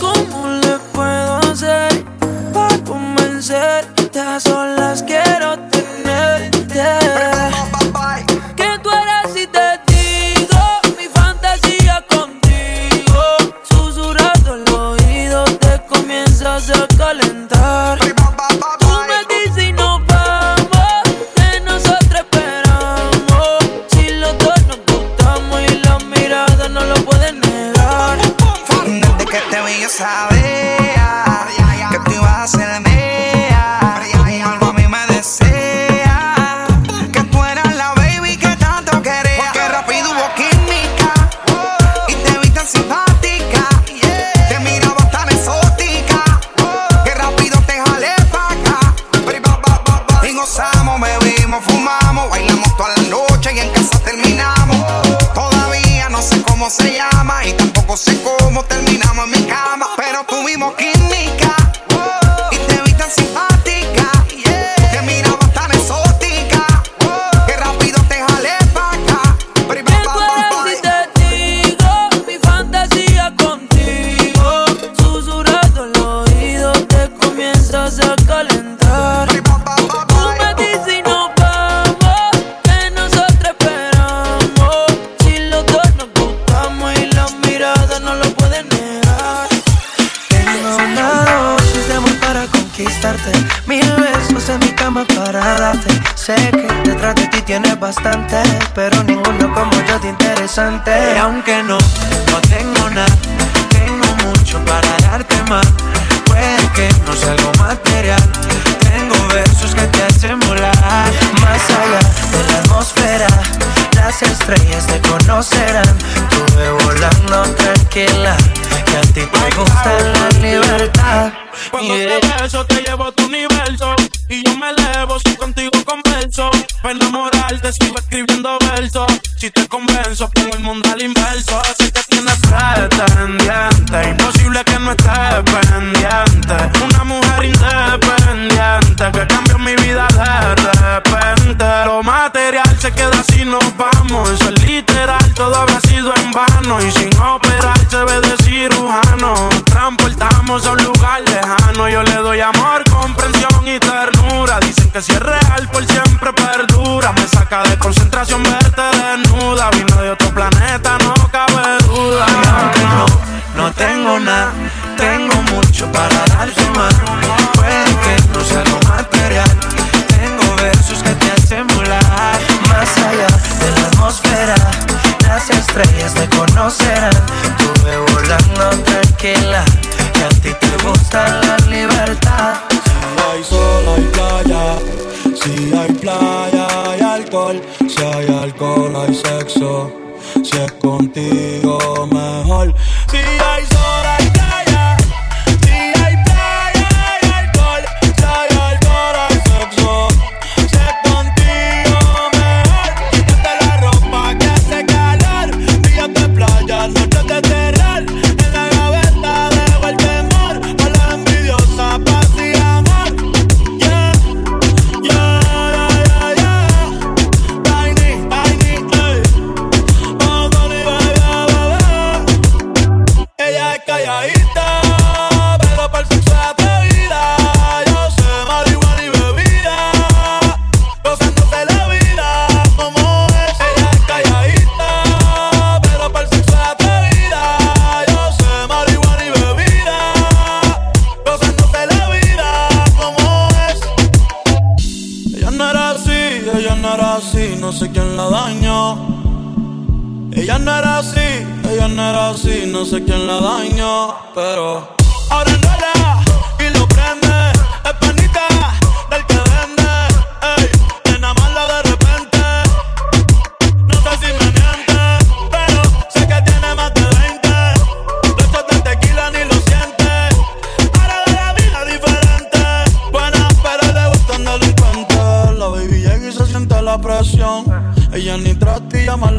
¿Cómo le puedo hacer para convencerte a solas que suelto si te convenzo, pongo el mundo al inverso. Sé que tienes pretendiente. Imposible que no estés pendiente. Una mujer independiente que cambió mi vida de repente. Lo material se queda si nos vamos. Eso es literal, todo habrá sido en vano. Y sin operar se ve de cirujano. Transportamos a un lugar lejano. Yo le doy amor, comprensión y ternura. Dicen que si es real, por siempre perdura. Me saca de concentración verte de nuevo desnuda, vino de otro planeta, no cabe duda. Aunque no, no tengo nada, tengo mucho para darte más. Puede que no sea lo material, tengo versos que te hacen volar. Más allá de la atmósfera, las estrellas te conocerán. Tuve volando tranquila, que a ti te gusta la libertad. Si hay sol, hay playa, si hay playa. Si hay alcohol, hay sexo. Si es contigo, mejor. Si hay sol.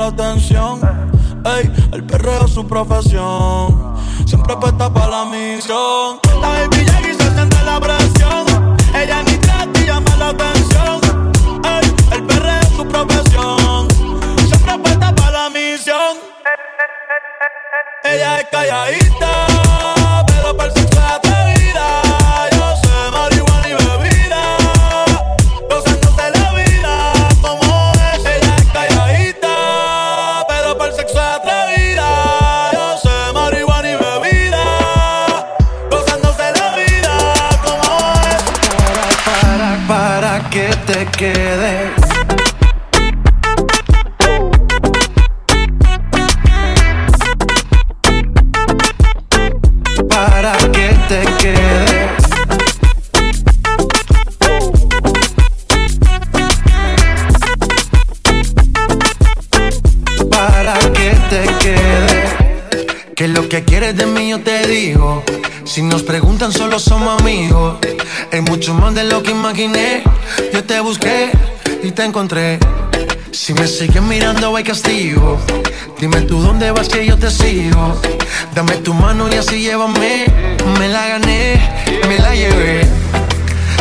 la atención. Ey, el perreo es su profesión Que quieres de mí yo te digo. Si nos preguntan, solo somos amigos. Es mucho más de lo que imaginé. Yo te busqué y te encontré. Si me sigues mirando, hay castigo. Dime tú dónde vas que yo te sigo. Dame tu mano y así llévame. Me la gané, me la llevé.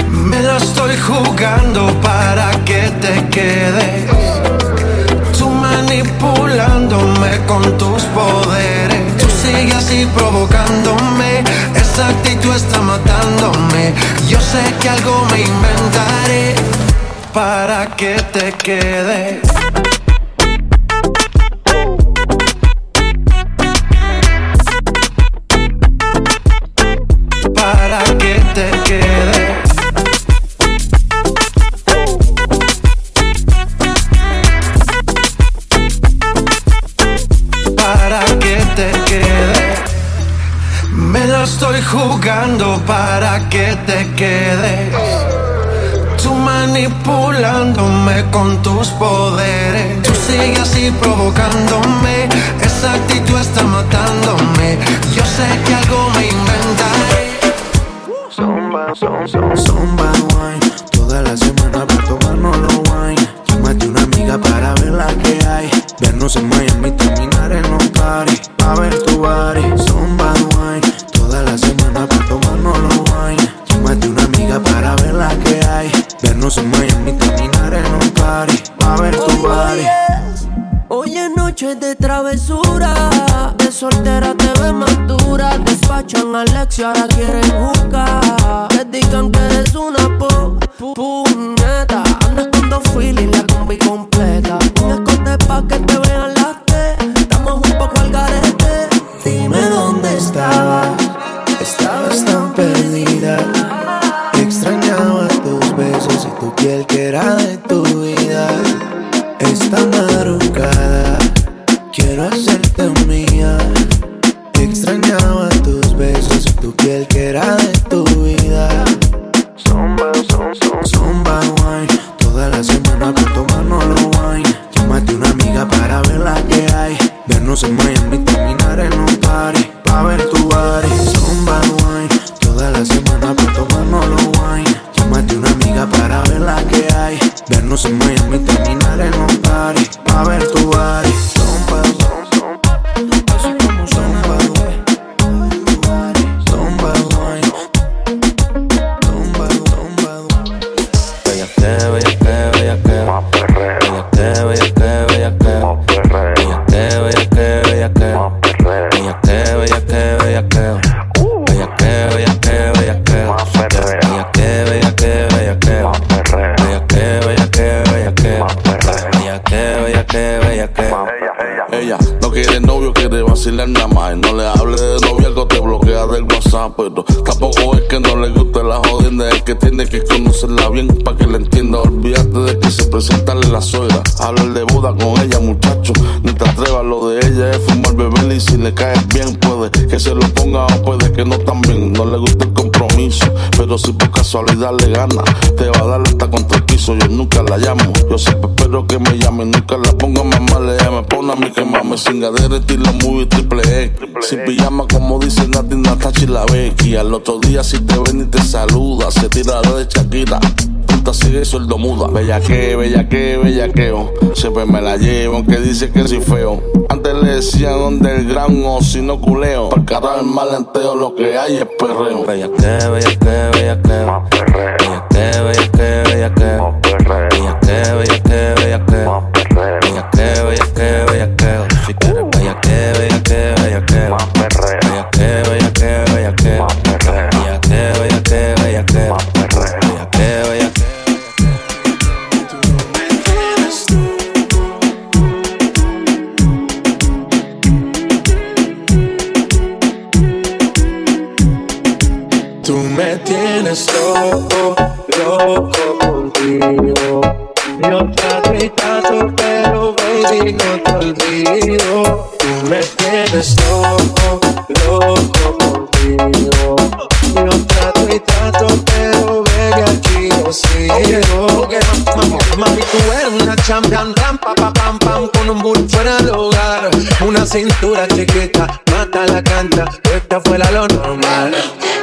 Me la estoy jugando para que te quedes. Tú manipulándome con tus poderes. Tú sigues así provocándome. Esa actitud está matándome. Yo sé que algo me inventaré para que te quedes. Para que te quedes. Estoy jugando para que te quedes. Tú manipulándome con tus poderes. Tú sigues así provocándome. Esa actitud está matándome. Yo sé que algo me inventaré. Zumba, zumba, zumba, zumba wine. Toda la semana para tomarnos los wine. Llámate una amiga para ver la que hay. Vernos en Miami, terminar en un party. A ver tu body. De travesura. De soltera te ves más dura. Despachan a Alex y ahora quieren jugar. Tu piel que era de Hablar de boda con ella, muchacho. Ni te atrevas, lo de ella es fumar, beber y si le caes bien, puede que se lo ponga o puede que no también. No le gusta el compromiso, pero si por casualidad le gana, te va a dar hasta contra el piso. Yo nunca la llamo, yo siempre espero que me llame. Nunca la ponga mamá, le llame, pone a mí que mame. Sin gadera, estilo muy triple X. Sin pijama, como dice Nati, Natachi la Becky. Al otro día, si te ven y te saluda, se tira de Shakira canta así de sordo muda. Bellaqueo, bellaqueo, bellaqueo. Siempre me la llevo, aunque dice que soy feo. Antes le decían donde underground o si no culeo. Por cada el malenteo, lo que hay es perreo. Bellaqueo, bellaqueo, bellaqueo. Bellaqueo, bellaqueo, bellaqueo. Bellaqueo, bellaqueo, bellaqueo. Tú me tienes loco, loco, contigo. Yo trato y trato, pero baby, no te olvido. Tú me tienes loco, loco contigo. Yo trato y trato, pero baby, aquí yo sigo. Mami, tú eres una champion, ram, pa, pa, pam, pam, con un bull fuera del hogar. Una cintura chiquita, mata la canta, esta fuera lo normal.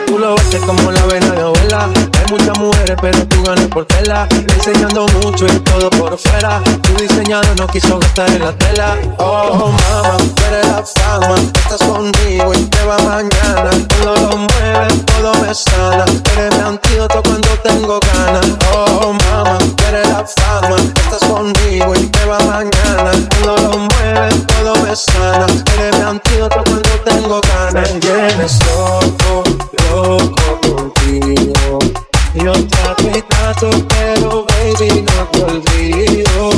Tú lo ves como la vena de abuela. Hay muchas mujeres, pero tú ganas por tela. Enseñando mucho y todo por fuera. Tu diseñador no quiso gastar en la tela. Oh, mama, tú eres la fama. Estás conmigo y te va mañana. Cuando lo mueves, todo me sana. Eres mi antídoto cuando tengo ganas. Oh, mama, tú eres la fama. Estás conmigo y te va mañana. Cuando lo mueves, todo me sana. Eres mi antídoto cuando tengo ganas. Me tienes loco, loco contigo. Yo trato y trato, pero baby, no te olvido.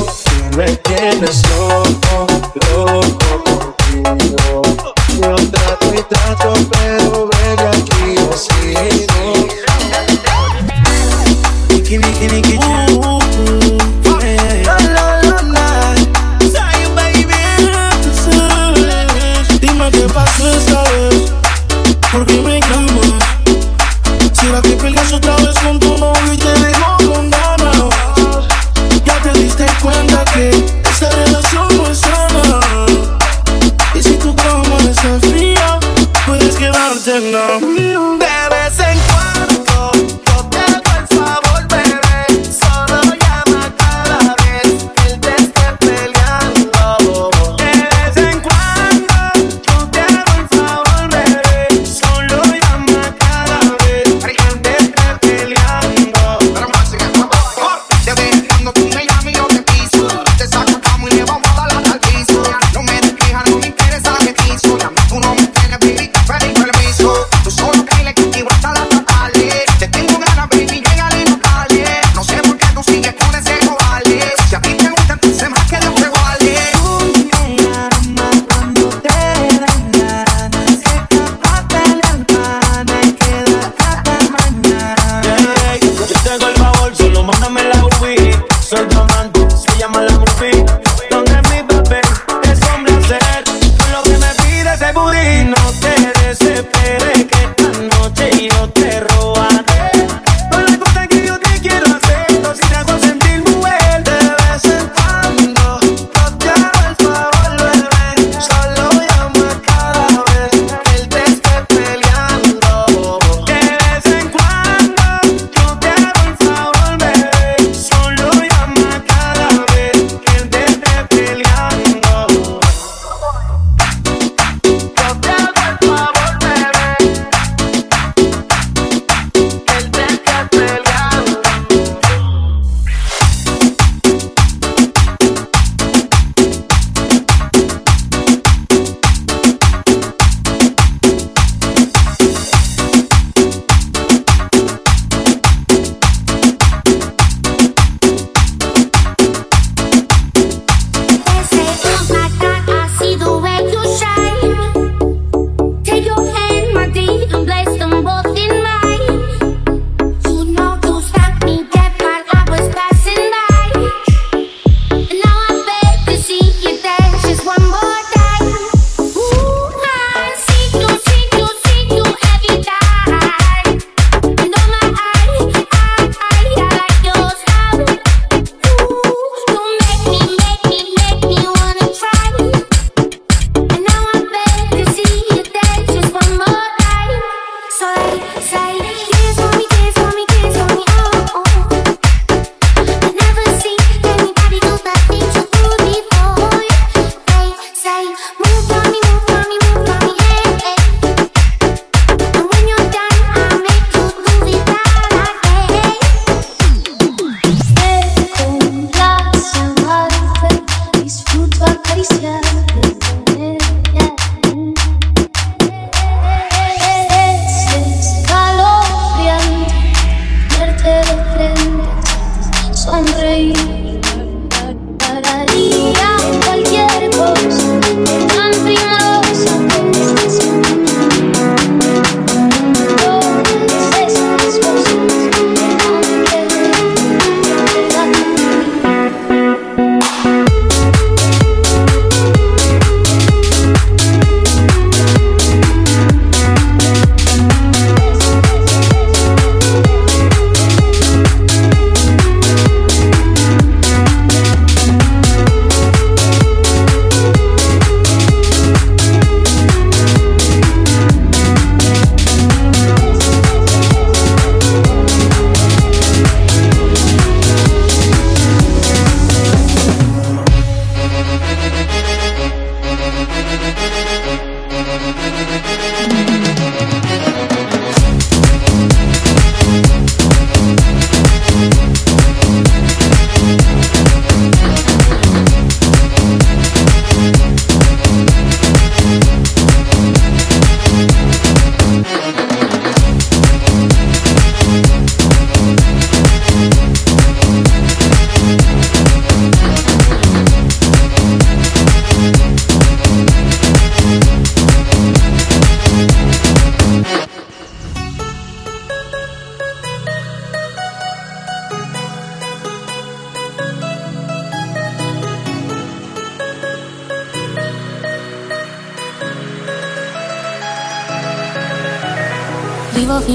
Me tienes loco, loco contigo.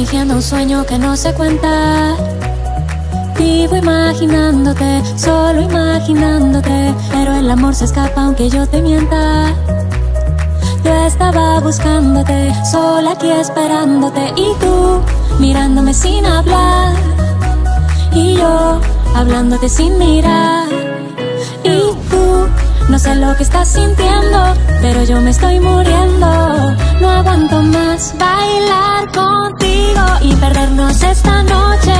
Fingiendo un sueño que no se cuenta. Vivo imaginándote, solo imaginándote. Pero el amor se escapa aunque yo te mienta. Yo estaba buscándote, sola aquí esperándote. Y tú mirándome sin hablar. Y yo hablándote sin mirar. Y tú no sé lo que estás sintiendo, pero yo me estoy muriendo. No aguanto más contigo esta noche.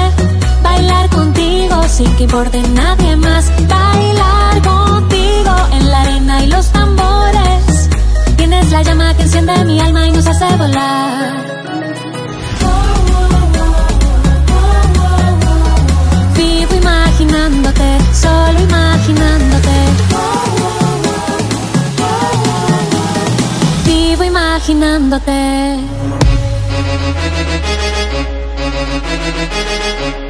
Bailar contigo sin que importe nadie más. Bailar contigo en la arena y los tambores. Tienes la llama que enciende mi alma y nos hace volar. Vivo imaginándote, solo imaginándote. Vivo imaginándote. thank you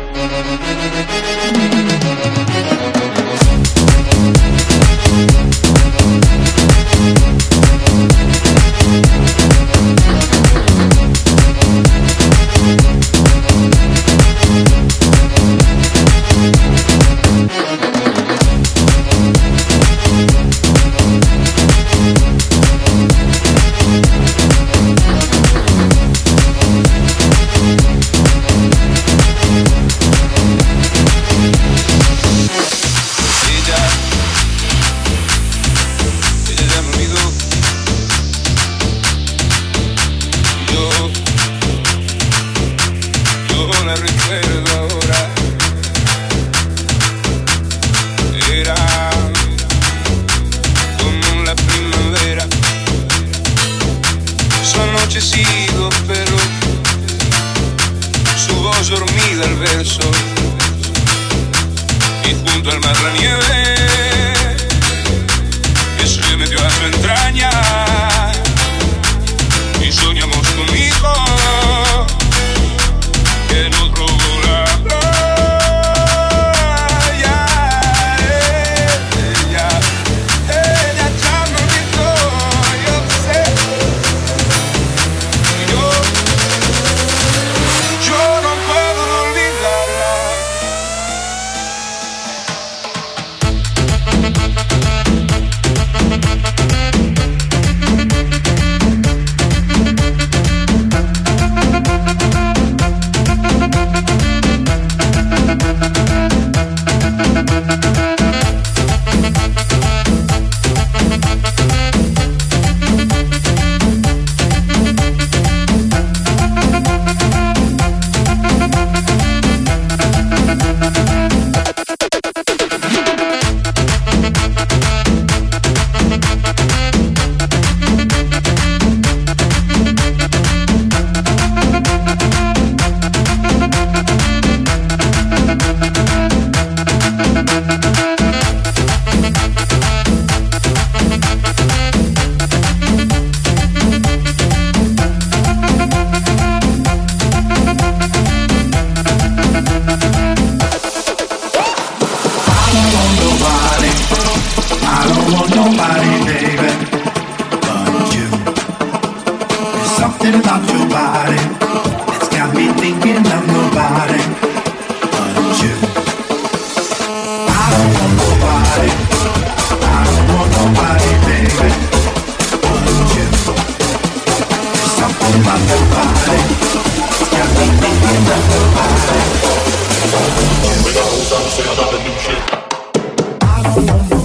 I don't know.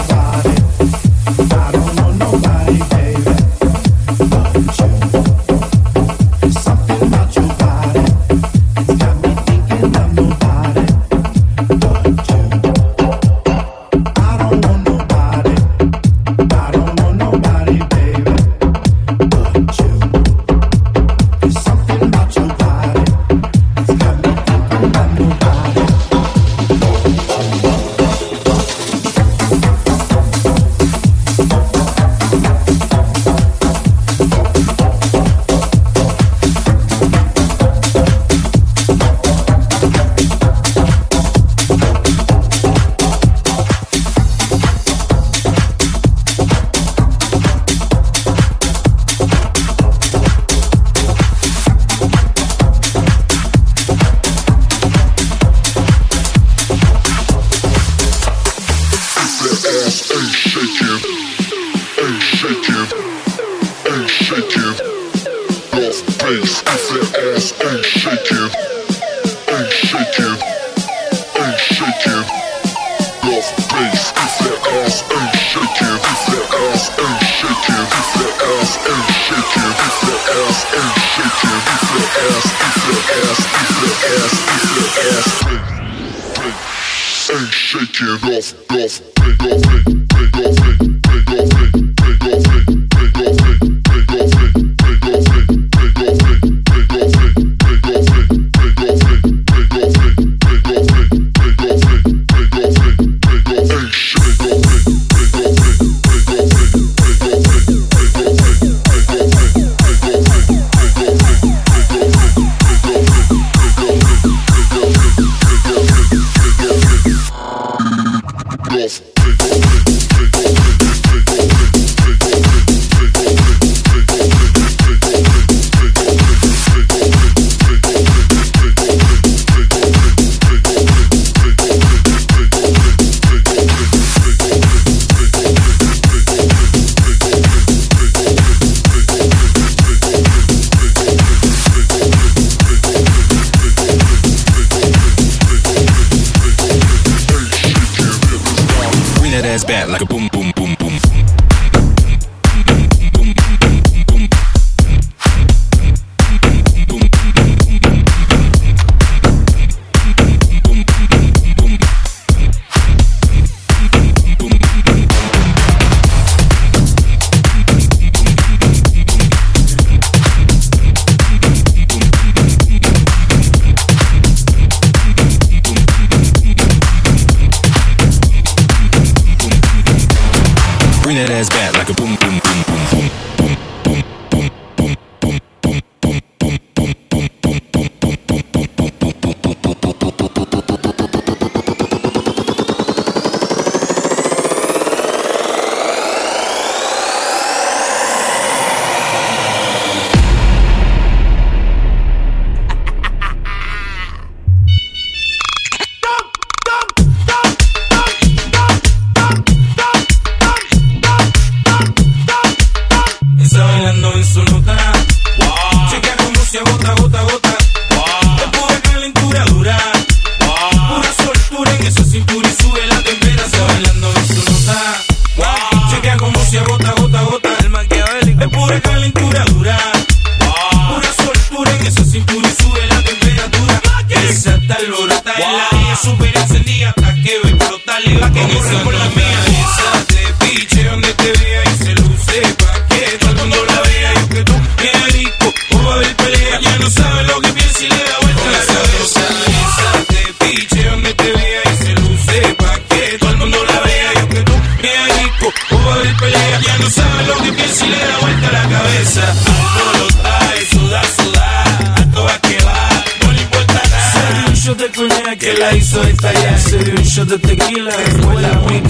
Ain't shaking.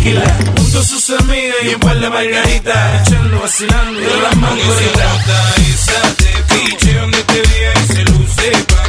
tranquila. Junto sus amigas y un par de margaritas. Echando, vacilando y las mangoritas. Y se te piche donde te vea y se luce pa'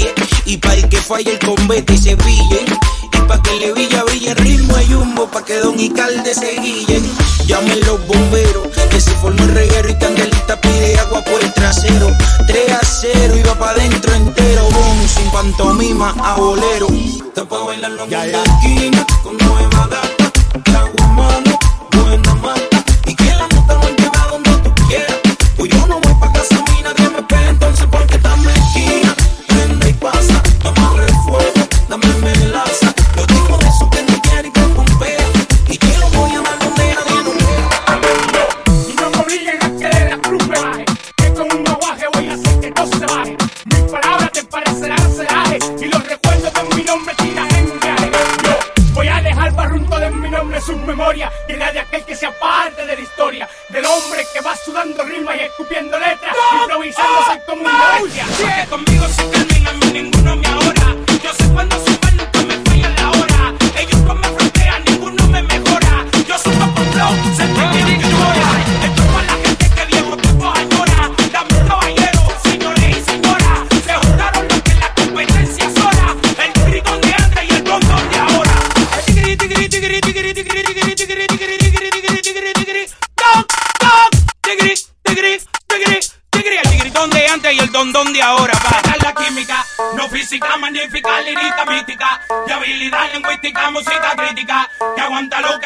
ríe. Y para que falle el combate y se pille. Y pa' que le villa brille el ritmo hay humo, pa' que Don y Calde se guillen. Llamen los bomberos, que se formó el reguero y Candelita pide agua por el trasero. 3 a 0 y va pa' dentro entero, bon, sin pantomima a bolero. Tapa bailar los ya, esquina con nueva data, trago humano.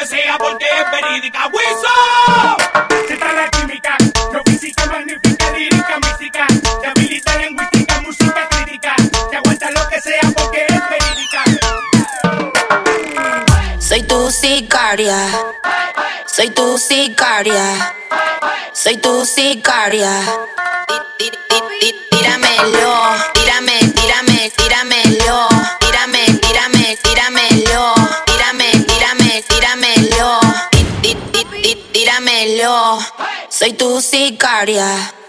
Que sea porque es verídica. ¡Wiso! Se trae la química, no física, magnífica, lírica, mística. Y habilidad lingüística, música crítica. Que aguanta lo que sea porque es verídica. Soy tu sicaria. Soy tu sicaria. Soy tu sicaria. party at?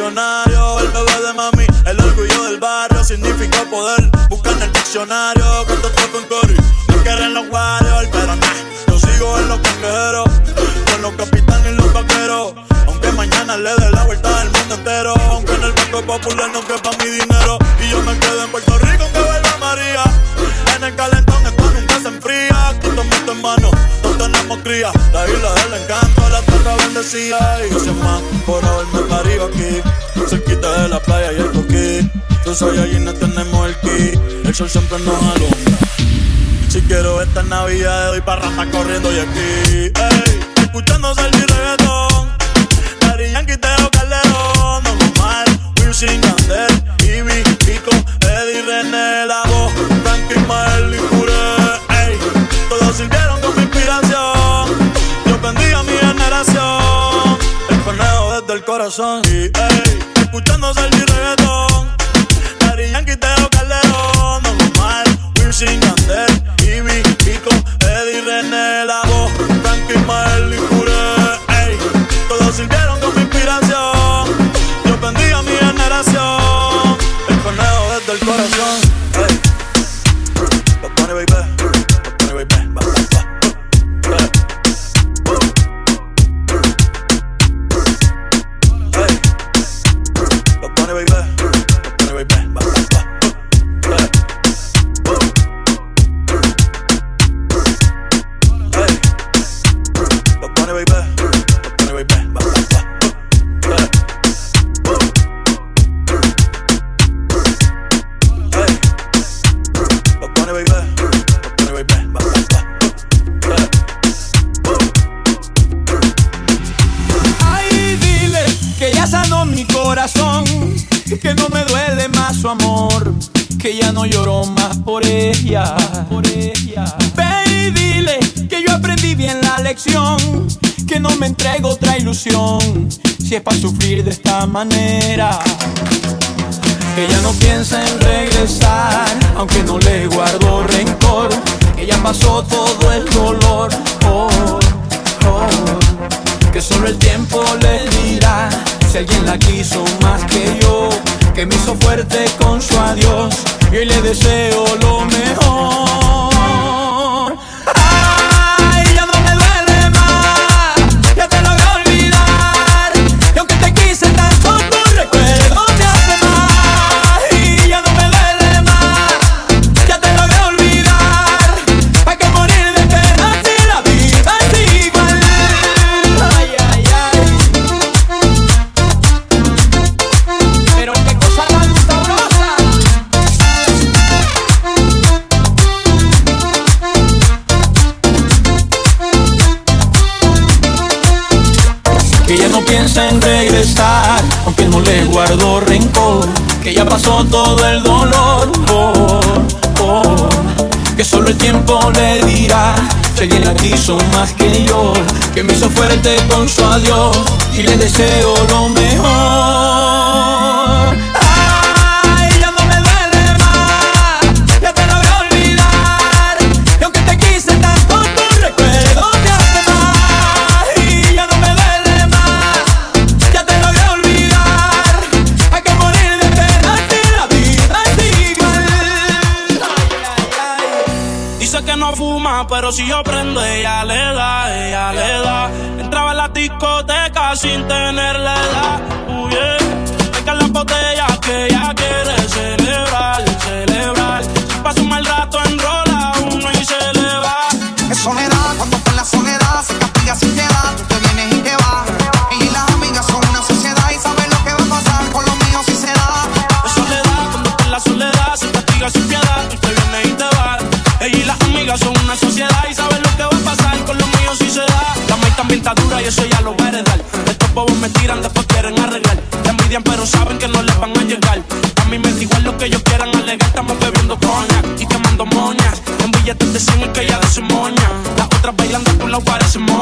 Millonario, el bebé de mami, el orgullo del barrio, significa poder. Busca en el diccionario, cuando estoy con Cory, no quieren los warriors, pero nah, yo sigo en los cangrejeros, con los capitanes los vaqueros. Aunque mañana le dé la vuelta al mundo entero, aunque en el banco popular no quepa mi dinero, y yo me quedo en Puerto Rico que vuelva María. En el calentón esto nunca se enfría, aquí tomito en mano, no tenemos cría, la isla del encanto, la tierra bendecida, y gracias más por haberme parido aquí, cerquita de la playa y el coquí, tú sabes allí no tenemos el ki, el sol siempre nos alumbra, si quiero esta navidad doy para rata corriendo y aquí, escuchando salsa y reggaetón, Daddy Yankee, Teo Calderón, Don Omar, Wisin, Yandel, Ivy, Pico, Eddie, René, La Voz, Frankie, Mael y ey, todos sirvieron como inspiración, Dios bendiga a mi generación, el conejo desde el corazón, y ey, escuchando salsa y reggaetón, Daddy Yankee, Calderón, Don Omar, Wisin, Yandel, Ivy, Pico, Eddie, René, La Voz, Frankie, Mael y todo el dolor. Oh, oh, que solo el tiempo le dirá si alguien la quiso más que yo, que me hizo fuerte con su adiós y le deseo lo mejor. Guardo rencor. Que ya pasó todo el dolor, oh, oh. Que solo el tiempo le dirá si alguien la quiso más que yo. Que me hizo fuerte con su adiós y le deseo lo mejor. Si yo prendo, ella le da, ella le da. Entraba en la discoteca sin tener la edad. Uh, yeah. Saca la botella que pero saben que no les van a llegar. A mí me da igual lo que ellos quieran alegar. Estamos bebiendo coña y quemando moñas. En billetes de 100 y que ya de su moña. Las otras bailando por lado parecen momias.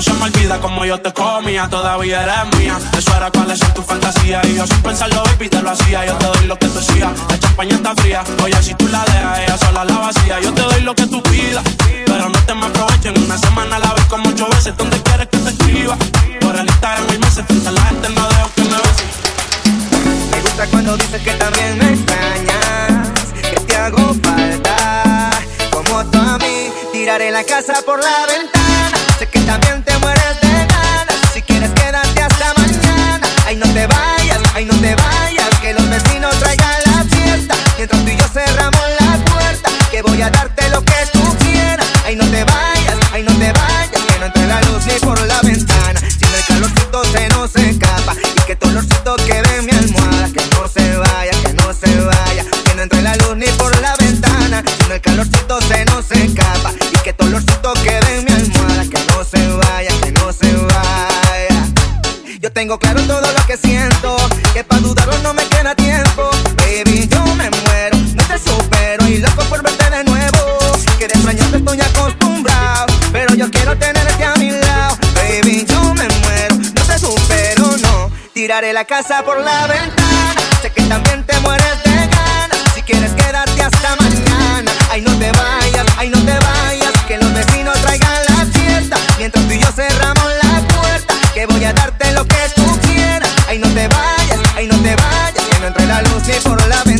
No se me olvida como yo te comía. Todavía eres mía. Eso era cuáles son tus fantasías. Y yo sin pensarlo, baby, te lo hacía. Yo te doy lo que tú decías. La champaña está fría. Oye, si tú la dejas, ella sola la vacía. Yo te doy lo que tú pidas. Pero no te me aprovechen. Una semana la vez como ocho veces. ¿Dónde quieres que te escriba? Por el Instagram y meses. Frente la gente no dejo que me beses. Me gusta cuando dices que también me extrañas, que te hago falta. Como tú a mí, tiraré la casa por la ventana. Sé que también te Si quieres, quédate hasta mañana. Ay, no te vayas, ay, no te vayas. Que los vecinos traigan la fiesta. Mientras tú y yo cerramos la puerta. Que voy a darte lo que tú quieras. Ay, no te vayas, ay, no te vayas. Que no entre la luz ni por la ventana. Si el calorcito se nos escapa. Y que tu olorcito quede en mi almohada. Que no se vaya, que no se vaya. Que no entre la luz ni por la ventana. Si el calorcito se nos escapa. Y que tu olorcito quede Tengo claro todo lo que siento, que para dudarlo no me queda tiempo. Baby, yo me muero, no te supero y loco por verte de nuevo. Que de extrañarte estoy acostumbrado, pero yo quiero tenerte a mi lado. Baby, yo me muero, no te supero, no. Tiraré la casa por la ventana, sé que también te mueres de ganas. Si quieres quedarte hasta mañana, ay no te vayas, ay no te vayas, que los vecinos traigan la fiesta. Mientras tú y yo cerramos la puerta, que voy a dar no te vayas, ay no te vayas, que no entre la luz ni por la ventana.